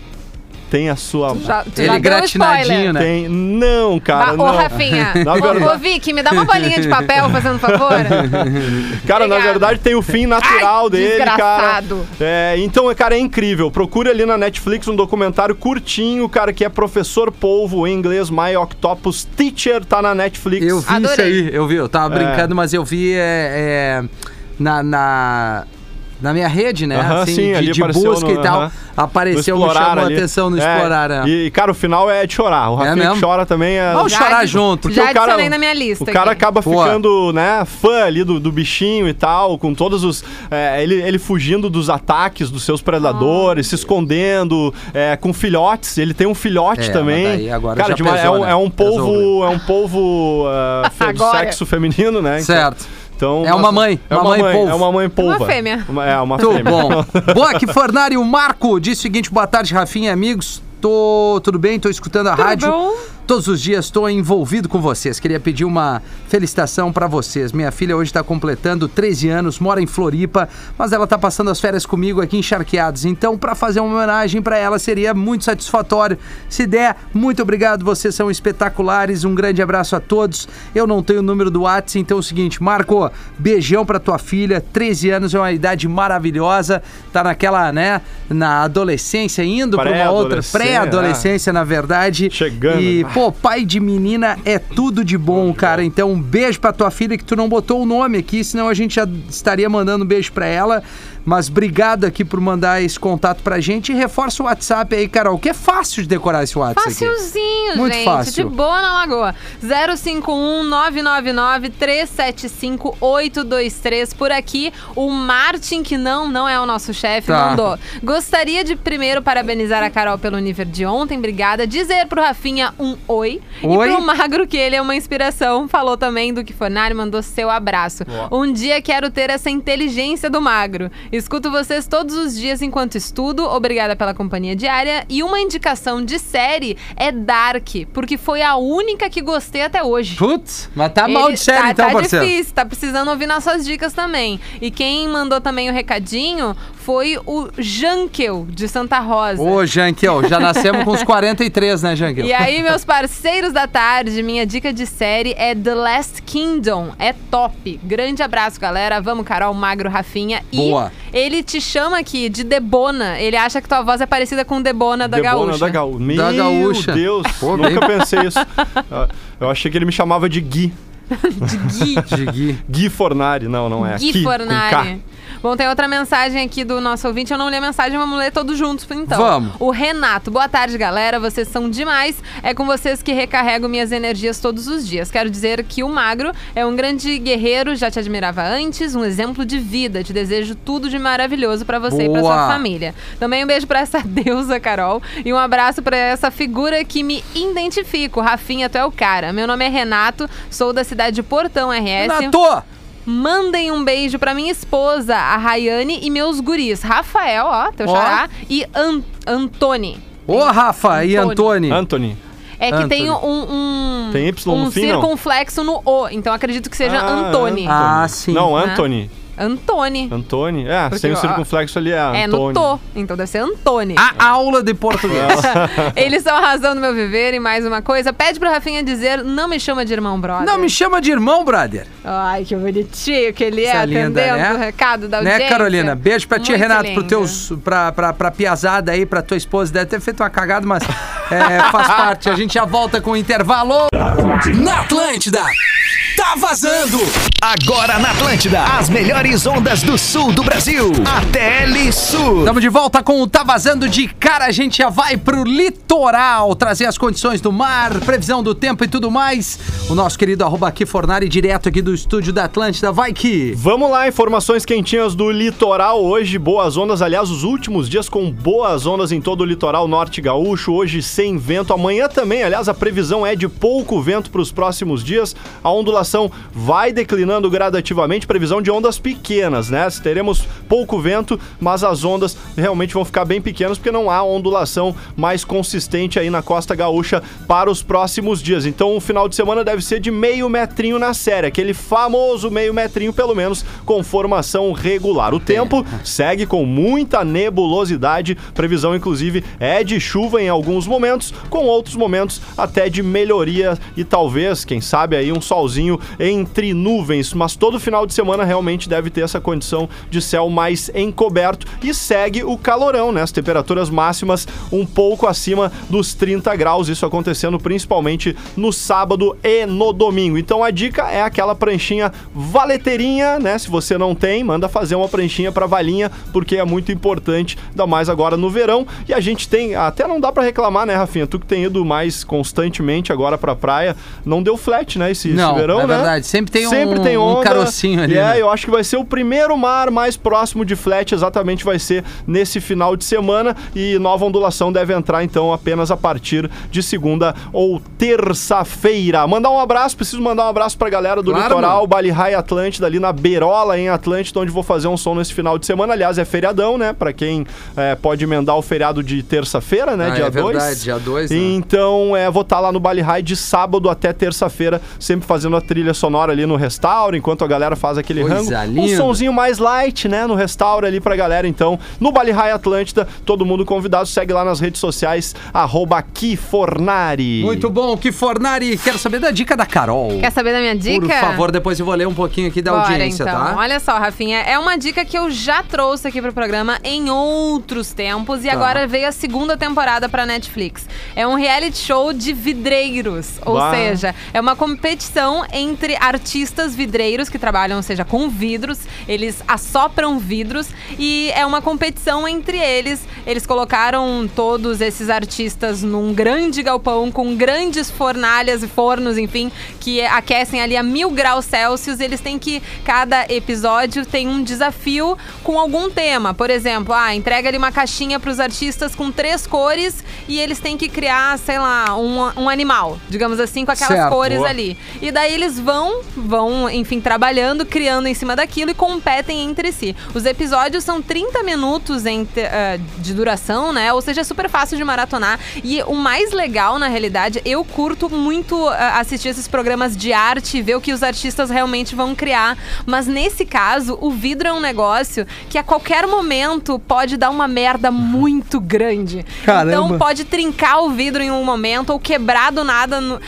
Tem a sua Já, tu Ele gratinadinho, né? tem. Não, cara, Ba- não. Ô, Rafinha, Na ô, verdade- ô, Vicky, me dá uma bolinha de papel, fazendo favor. Cara, na Obrigada. verdade tem o fim natural Ai, dele, cara. desgraçado. É, então, cara, é incrível. Procure ali na Netflix um documentário curtinho, cara, que é Professor Polvo, em inglês, My Octopus Teacher, tá na Netflix. Eu vi isso Adorei. aí, eu vi, eu tava É. brincando, mas eu vi é, é, na, na, na minha rede, né? Aham, assim, sim, de, ali de busca no- e tal. aham. Apareceu, me chamou a ali. atenção no É, explorar. né? E, cara, o final é de chorar. O Rafinha mesmo? que chora também é. Vamos chorar junto. Porque Já o cara, adicionei na minha lista O cara aqui. acaba Boa. ficando, né, fã ali do, do bichinho e tal, com todos os. é, ele, ele fugindo dos ataques dos seus predadores, se escondendo, é, com filhotes. Ele tem um filhote É, também. daí agora cara, já pesou, é, um, né? é um polvo. É um polvo ah, fe- do Agora. sexo feminino, né? Então- Certo. Então, É uma mãe, É uma uma mãe mãe, polvo. é uma mãe polva. fêmea. Uma- é, uma Muito fêmea. bom. Boa, que Fornari, o Marco diz o seguinte: boa tarde, Rafinha e amigos. Tô tudo bem, tô escutando a rádio. bom? Todos os dias estou envolvido com vocês. Queria pedir uma felicitação pra vocês. Minha filha hoje está completando 13 anos, mora em Floripa, mas ela tá passando as férias comigo aqui em Charqueados. Então, pra fazer uma homenagem pra ela seria muito satisfatório. Se der, muito obrigado, vocês são espetaculares. Um grande abraço a todos. Eu não tenho o número do WhatsApp, então é o seguinte, Marco, beijão pra tua filha. 13 anos é uma idade maravilhosa. Tá naquela, né, na adolescência indo pra uma outra Pré-adolescência, pré-adolescência, na verdade. Chegando. E, pô, pai de menina é tudo de bom, cara. Então, um beijo pra tua filha que tu não botou o nome aqui, senão a gente já estaria mandando um beijo pra ela. Mas obrigado aqui por mandar esse contato pra gente e reforça o WhatsApp aí, Carol, que é fácil de decorar esse WhatsApp aqui. Facilzinho, Muito gente. fácil. De boa na lagoa. 051 999 375 823 por aqui. O Martin, que não, não é o nosso chefe, Tá. mandou. Gostaria de primeiro parabenizar a Carol pelo nível de ontem, obrigada. Dizer pro Rafinha um oi. Oi. E pro Magro que ele é uma inspiração. Falou também do que Fornari, mandou seu abraço. Um dia quero ter essa inteligência do Magro. Escuto vocês todos os dias enquanto estudo. Obrigada pela companhia diária. E uma indicação de série é Dark, porque foi a única que gostei até hoje. Putz, mas tá mal de série tá, então, tá parceiro. difícil, tá precisando ouvir nossas dicas também. E quem mandou também o recadinho foi o Jankel, de Santa Rosa. Ô, Jankel, já nascemos com uns 43, né, Jankel? E aí, meus parceiros da tarde, minha dica de série é The Last Kingdom. É top. Grande abraço, galera. Vamos, Carol, Magro, Rafinha. Boa. E ele te chama aqui de Debona. Ele acha que tua voz é parecida com Debona da Debona Gaúcha. da Gaúcha. Meu Da Gaúcha. Deus, Pô, nunca bem- pensei isso. Ah, Eu achei que ele me chamava de Gui. Gui. Gui. Gui Fornari. Não, não é. Gui Ki, com K. Fornari. Bom, tem outra mensagem aqui do nosso ouvinte. Eu não li a mensagem, vamos ler todos juntos, então. Vamos. O Renato. Boa tarde, galera. Vocês são demais. É com vocês que recarrego minhas energias todos os dias. Quero dizer que o Magro é um grande guerreiro, já te admirava antes, um exemplo de vida. Te desejo tudo de maravilhoso pra você e pra Boa. sua família. Também um beijo pra essa deusa, Carol. E um abraço pra essa figura que me identifico. Rafinha, tu é o cara. Meu nome é Renato, sou da cidade de Portão RS. Renato! Mandem um beijo pra minha esposa, a Rayane, e meus guris. Rafael, ó, teu xará, e An Antony. Ô, Rafa e Antônio. Anthony. É que Anthony. tem um, um, Tem Y um no fim, não? circunflexo no O, então acredito que seja Ah. Ah, sim. Não, Né? Anthony. Antony. Antônio. É, Porque, sem o circunflexo ali é É no Antônio. To, então deve ser Antony. A aula de português. Eles são a razão do meu viver e mais uma coisa. Pede pro Rafinha dizer, não me chama de irmão brother. Não me chama de irmão, brother. Ai, que bonitinho que ele é, Você é linda, atendendo né? o recado da audiência. Né, Carolina? Beijo pra ti, Muito Renato, pro lindo. teus, pra, pra, pra piazada aí, pra tua esposa. Deve ter feito uma cagada, mas é, faz parte. A gente já volta com o intervalo. Na Atlântida. Tá vazando. Agora na Atlântida. As melhores ondas do sul do Brasil. A TL Sul. Estamos de volta com o Tá Vazando de cara. A gente já vai pro litoral trazer as condições do mar, previsão do tempo e tudo mais. O nosso querido arroba aqui Fornari, direto aqui do estúdio da Atlântida. Vai que. Vamos lá, informações quentinhas do litoral hoje, boas ondas, aliás, os últimos dias com boas ondas em todo o litoral norte gaúcho, hoje sem vento, amanhã também, aliás, a previsão é de pouco vento para os próximos dias, a ondulação vai declinando gradativamente, previsão de ondas pequenas, né? Teremos pouco vento, mas as ondas realmente vão ficar bem pequenas porque não há ondulação mais consistente aí na costa gaúcha para os próximos dias. Então, o final de semana deve ser de meio metrinho na série, aquele famoso meio metrinho, pelo menos, com formação regular. O tempo segue com muita nebulosidade, previsão, inclusive, é de chuva em alguns momentos, com outros momentos até de melhoria e talvez, quem sabe, aí um solzinho entre nuvens. Mas todo final de semana realmente deve ter essa condição de céu mais encoberto e segue o calorão, né? As temperaturas máximas um pouco acima dos 30 graus, isso acontecendo principalmente no sábado e no domingo. Então a dica é aquela pranchinha valeteirinha, né? Se você não tem, manda fazer uma pranchinha para valinha, porque é muito importante, ainda mais agora no verão. E a gente tem, até não dá para reclamar, né, Rafinha? Tu que tem ido mais constantemente agora pra praia, não deu flat, né, esse, esse Não, verão, é né? verdade. Sempre tem um- Sempre tem um onda, carocinho ali, é, né? eu acho que vai ser o primeiro mar mais próximo de flat, exatamente vai ser nesse final de semana. E nova ondulação deve entrar, então, apenas a partir de segunda ou terça-feira. Mandar um abraço, preciso mandar um abraço pra galera do Claro, litoral. Bali High Atlântida, ali na Beirola, em Atlântida, onde vou fazer um som nesse final de semana. Aliás, é feriadão, né? Pra quem é, pode emendar o feriado de terça-feira, né? Ah, dia é 2. verdade, dia 2, né? Então, é, vou estar lá no Bali High de sábado até terça-feira, sempre fazendo a trilha sonora ali no restauro, enquanto a galera faz aquele rango. Um sonzinho mais light, né? No restauro ali pra galera. Então, no Bali High Atlântida, todo mundo convidado. Segue lá nas redes sociais, arroba Kifornari. Muito bom, que Fornari. Quero saber da dica da Carol. Quer saber da minha dica? Por favor, depois eu vou ler um pouquinho aqui da Bora, audiência, então. tá? Olha só, Rafinha, é uma dica que eu já trouxe aqui pro programa em outros tempos e Tá. agora veio a segunda temporada pra Netflix. É um reality show de vidreiros, ou Bah. seja, é uma competição entre artistas vidreiros que trabalham, ou seja, com vidros, eles assopram vidros e é uma competição entre eles. Eles colocaram todos esses artistas num grande galpão com grandes fornalhas e fornos, enfim, que aquecem ali a mil graus Celsius. Eles têm que, cada episódio tem um desafio com algum tema. Por exemplo, ah, entrega ali uma caixinha para os artistas com três cores e eles têm que criar, sei lá, um, um animal, digamos assim, com aquelas Certo. cores ali. E daí eles vão, vão, enfim, trabalhando, criando em cima daquilo e competem entre si. Os episódios são 30 minutos entre, ah, de duração, né? Ou seja, é super fácil de maratonar. E o mais legal, na realidade, eu curto muito ah, assistir esses programas de arte e ver o que os artistas realmente vão criar. Mas nesse caso, o vidro é um negócio que a qualquer momento pode dar uma merda muito grande. Caramba. Então pode trincar o vidro em um momento ou quebrar do nada. no-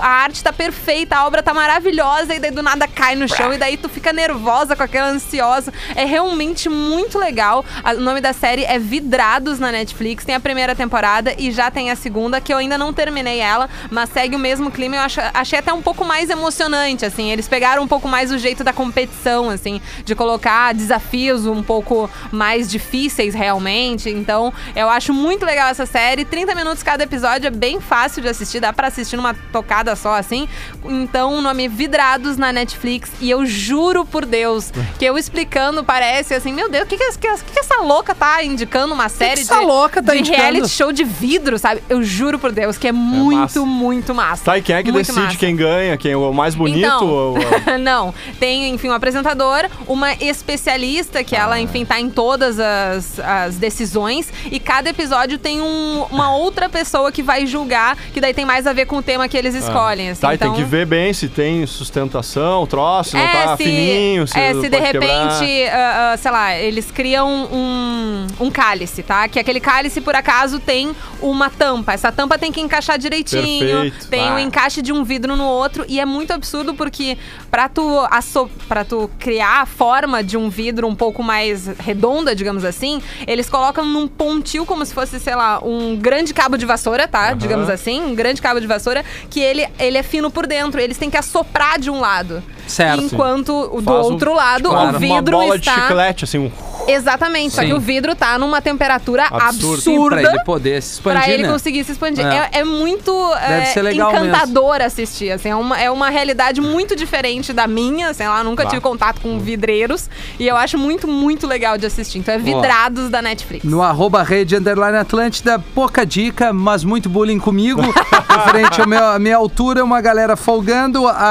a arte tá perfeita, a obra tá maravilhosa e daí do nada cai no chão e daí tu fica nervosa com aquela ansiosa. É realmente muito legal. O nome da série é Vidrados na Netflix. Tem a primeira temporada e já tem a segunda, que eu ainda não terminei ela, mas segue o mesmo clima. Eu acho- achei até um pouco mais emocionante, assim. Eles pegaram um pouco mais o jeito da competição, assim, de colocar desafios um pouco mais difíceis realmente. Então, eu acho muito legal essa série. 30 minutos cada episódio é bem fácil de assistir, dá pra assistir numa tocada só, assim. Então, o nome nome Vidrados na Netflix e eu juro por Deus que eu explicando parece assim, meu Deus, o que, que, que, que essa louca tá indicando uma série essa de, louca tá de indicando? reality show de vidro, sabe? Eu juro por Deus que é muito, massa. muito massa. Tá, e quem é que Muito decide massa. quem ganha? Quem é o mais bonito? Então, ou- não, tem, enfim, um apresentador, uma especialista que Ah. ela, enfim, tá em todas as, as decisões e cada episódio tem um- uma outra pessoa que vai julgar, que daí tem mais a ver com o tema que eles escolhem, assim. Tá, e então, tem que ver bem se tem sustentação, troço, se não tá se, fininho, se, é, se de repente, ah, ah, sei lá, eles criam um, um cálice, tá? Que aquele cálice, por acaso, tem uma tampa. Essa tampa tem que encaixar direitinho. Perfeito. Tem o Ah. encaixe de um vidro no outro. E é muito absurdo porque pra tu, asso pra tu criar a forma de um vidro um pouco mais redonda, digamos assim, eles colocam num pontil como se fosse, sei lá, um grande cabo de vassoura, tá? Digamos assim, um grande cabo de vassoura, que ele, ele é fino por dentro. Eles têm que assoprar de um lado. Certo. Enquanto o do Faz um- outro lado, tipo, o uma vidro bola está. de chiclete, assim, um... Exatamente, só Sim. que o vidro tá numa temperatura Absurdo. Sim, absurda. pra ele poder se expandir, Pra ele né? conseguir se expandir. É. É, é muito é, ser legal encantador assistir. Assim, é, uma, é uma realidade muito diferente da minha. Sei lá, nunca Bah. tive contato com vidreiros. E eu acho muito, muito legal de assistir. Então é vidrados da Netflix. No arroba rede underline Atlântida, pouca dica, mas muito bullying comigo. Referente à minha, à minha altura, uma galera folgando. A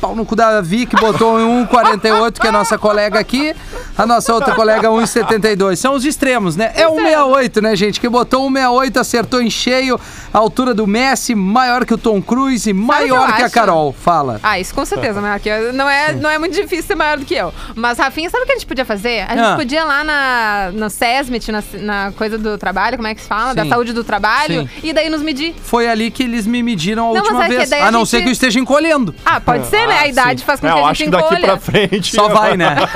pau no cu da Vic botou em 1,48, que é a nossa colega aqui. A nossa outra colega 1,72. São os extremos, né? É 1,68, né, gente? Que botou 1,68, acertou em cheio. A altura do Messi, maior que o Tom Cruise e maior eu que a? Carol. Fala. Ah, isso com certeza, maior que eu. Não é, não é muito difícil ser maior do que eu. Mas, Rafinha, sabe o que a gente podia fazer? A gente Ah. podia ir lá na, no SESMIT, na, na coisa do trabalho, como é que se fala? Da Sim. saúde do trabalho. Sim. E daí nos medir. Foi ali que eles me mediram a Não, última é que vez. daí A, a não gente- ser que eu esteja encolhendo. Ah, pode ser, né? A idade faz com É, que eu a acho gente que daqui encolha. pra frente... Só vai, né?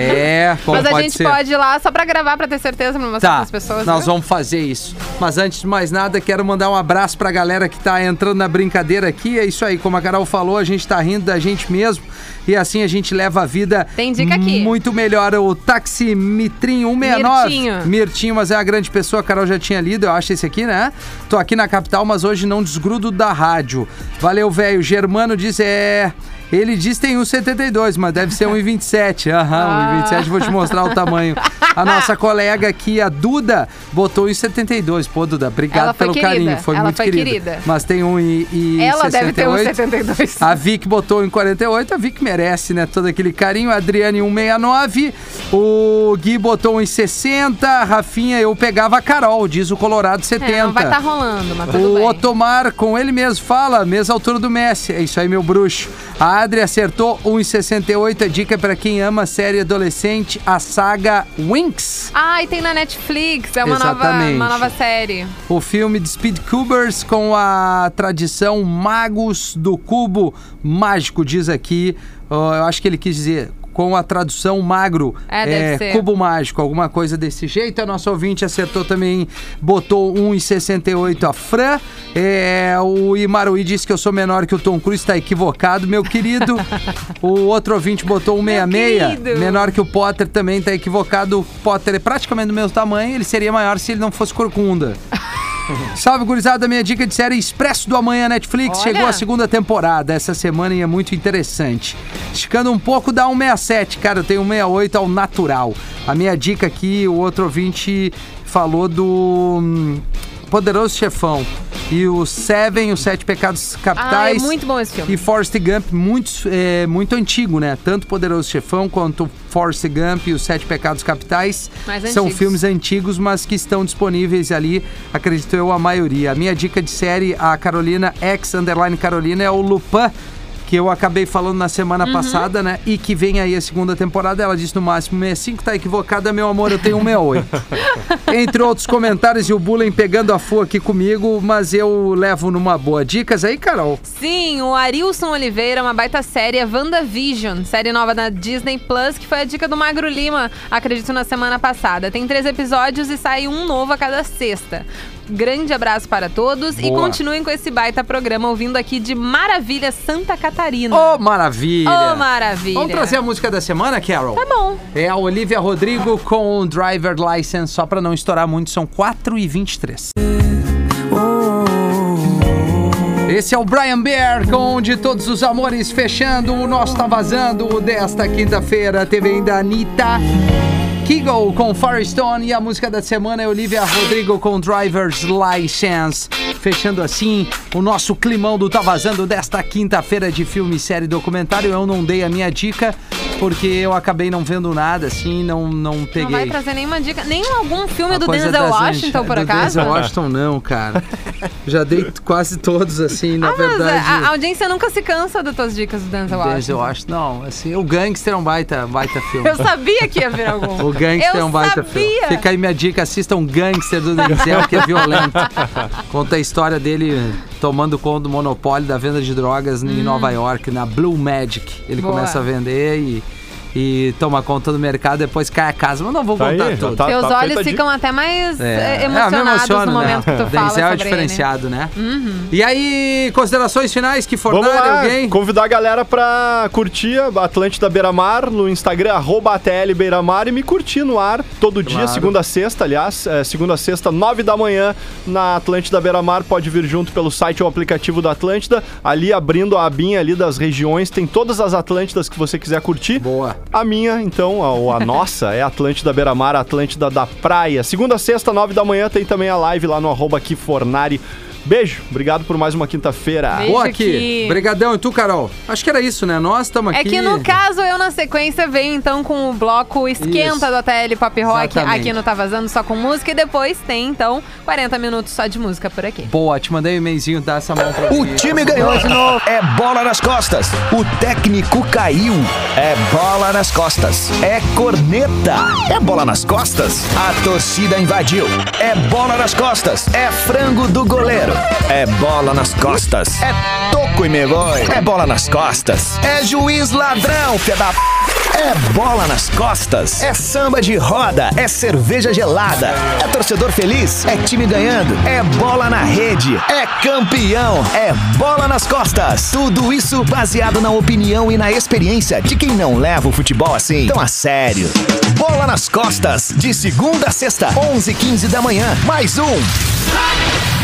É, como Mas a pode gente ser. pode ir lá só pra gravar, pra ter certeza, pra mostrar Tá, pras pessoas. nós viu? vamos fazer isso. Mas antes de mais nada, quero mandar um abraço pra galera que tá entrando na brincadeira aqui. É isso aí, como a Carol falou, a gente tá rindo da gente mesmo. E assim a gente leva a vida Tem dica aqui. muito melhor. O táxi Mitrinho 169. Mirtinho. Mirtinho, mas é uma grande pessoa. A Carol já tinha lido, eu acho esse aqui, né? Tô aqui na capital, mas hoje não desgrudo da rádio. Valeu, velho. Germano diz, é... Ele diz que tem 1,72, mas deve ser 1,27. Aham, 1,27, vou te mostrar o tamanho. A nossa colega aqui, a Duda, botou 1,72. Pô, Duda, obrigado pelo querida, carinho. Foi ela muito foi querida. querida. Mas tem 1,68. Ela deve ter uns 72. A Vic botou em 48, a Vic merece, né? Todo aquele carinho. A Adriane 169, o Gui botou em 60, a Rafinha eu pegava a Carol, diz o Colorado 70. É, não vai estar rolando, mas tudo O bem. Otomar, com ele mesmo, fala, mesma altura do Messi. É isso aí, meu bruxo. A Adri acertou 1,68. A dica pra quem ama a série adolescente, a saga Winx. Ah, e tem na Netflix, é uma nova, uma nova série. O filme de Speed Cubers com a tradição Magos do Cubo Mágico, diz aqui. Ó, eu acho que ele quis dizer com a tradução magro, É, ser. cubo mágico, alguma coisa desse jeito. A nossa ouvinte acertou também, botou 1,68 a Fran. É, o Imaruí disse que eu sou menor que o Tom Cruise, está equivocado, meu querido. o outro ouvinte botou 1,66, querido. menor que o Potter também está equivocado. O Potter é praticamente do meu tamanho, ele seria maior se ele não fosse corcunda. Salve, gurizada. Minha dica de série Expresso do Amanhã Netflix. Olha. Chegou a segunda temporada essa semana e é muito interessante. Esticando um pouco, dá 167. Cara, eu tenho 168 ao natural. A minha dica aqui, o outro ouvinte falou do hum, Poderoso Chefão. E o Seven, os Sete Pecados Ah, é Capitais. muito bom esse filme. E Forrest Gump, muito, é, muito antigo, né? Tanto Poderoso Chefão quanto Forrest Gump e os Sete Pecados Capitais. Mais São antigos. filmes antigos, mas que estão disponíveis ali, acredito eu, a maioria. A minha dica de série, a Carolina X Underline Carolina, é o Lupin. Que eu acabei falando na Uhum. semana passada, né? E que vem aí a segunda temporada. Ela disse no máximo 65, tá equivocada, meu amor, eu tenho 168. Entre outros comentários e o bullying pegando a full aqui comigo, mas eu levo numa boa. Dicas aí, Carol? Sim, o Arilson Oliveira, uma baita série, é WandaVision, série nova da Disney Plus, que foi a dica do Magro Lima, acredito, na semana passada. Tem três episódios e sai um novo a cada sexta. Grande abraço para todos e Boa. continuem com esse baita programa ouvindo aqui de Maravilha Santa Catarina. Ô, maravilha! Ô, maravilha! Vamos trazer a música da semana, Carol? Tá bom. É a Olivia Rodrigo com o Driver License, só pra não estourar muito, são 4 e 23 Esse é o Brian Bear com De Todos os Amores, fechando o nosso Tá Vazando desta quinta-feira. Teve ainda a Anitta. Kigo com Firestone e a música da semana é Olivia Rodrigo com Driver's License. Fechando assim o nosso climão do Tá Vazando desta quinta-feira de filme, série e documentário. Eu não dei a minha dica porque eu acabei não vendo nada, assim, não, não peguei. Não vai trazer nenhuma dica. Nem algum filme A do Denzel Washington, por acaso? Denzel Washington não, cara. Já dei quase todos, assim, na Ah, mas verdade. a, a audiência nunca se cansa das tuas dicas do Denzel Washington. Denzel Washington, não, assim, o Gangster é um baita, baita filme. Eu sabia que ia vir algum. Gangster Eu é um baita sabia. filme. Fica aí minha dica, assista um Gangster do Denzel, que é violento. Conta a história dele tomando conta do monopólio da venda de drogas em Nova York, na Blue Magic. Ele Boa. começa a vender e, e toma conta do mercado, depois cai a casa. Mas não vou Tá contar aí, tudo. tá- Teus feita olhos ficam até mais É, é, me emocionados emociona, no momento né? que tu fala Denzel é diferenciado, né? ele. Uhum. E aí, considerações finais que fornarem lá, alguém? convidar a galera pra curtir Atlântida Beira Mar no Instagram, arroba ATL Beira Mar e me curtir no ar todo dia, Claro. segunda a sexta, aliás, é, segunda a sexta, nove da manhã, na Atlântida Beira Mar, pode vir junto pelo site ou aplicativo da Atlântida, ali abrindo a abinha ali das regiões, tem todas as Atlântidas que você quiser curtir. Boa. A minha, então, a, ou a nossa, é Atlântida Beira Mar, Atlântida da Praia. Segunda a sexta, nove da manhã, tem também a live lá no arroba aqui Fornari. Beijo, obrigado por mais uma quinta-feira. Boa aqui. Obrigadão. E tu, Carol? Acho que era isso, né? Nós estamos aqui. É que no caso, eu na sequência venho então com o bloco Esquenta Isso. do ATL Pop Rock Exatamente. aqui no Tá Vazando só com música e depois tem então 40 minutos só de música por aqui. Boa, te mandei um e-mailzinho, dá essa mão pra O ti. time ganhou de novo. É bola nas costas. O técnico caiu. É bola nas costas. É corneta. É bola nas costas. A torcida invadiu. É bola nas costas. É frango do goleiro. É bola nas costas. É toco e me voy. É bola nas costas. É juiz ladrão, fia da p... É bola nas costas. É samba de roda. É cerveja gelada. É torcedor feliz. É time ganhando. É bola na rede. É campeão. É bola nas costas. Tudo isso baseado na opinião e na experiência de quem não leva o futebol assim tão a sério. Bola nas costas. De segunda a sexta, 11h15 da manhã. Mais um.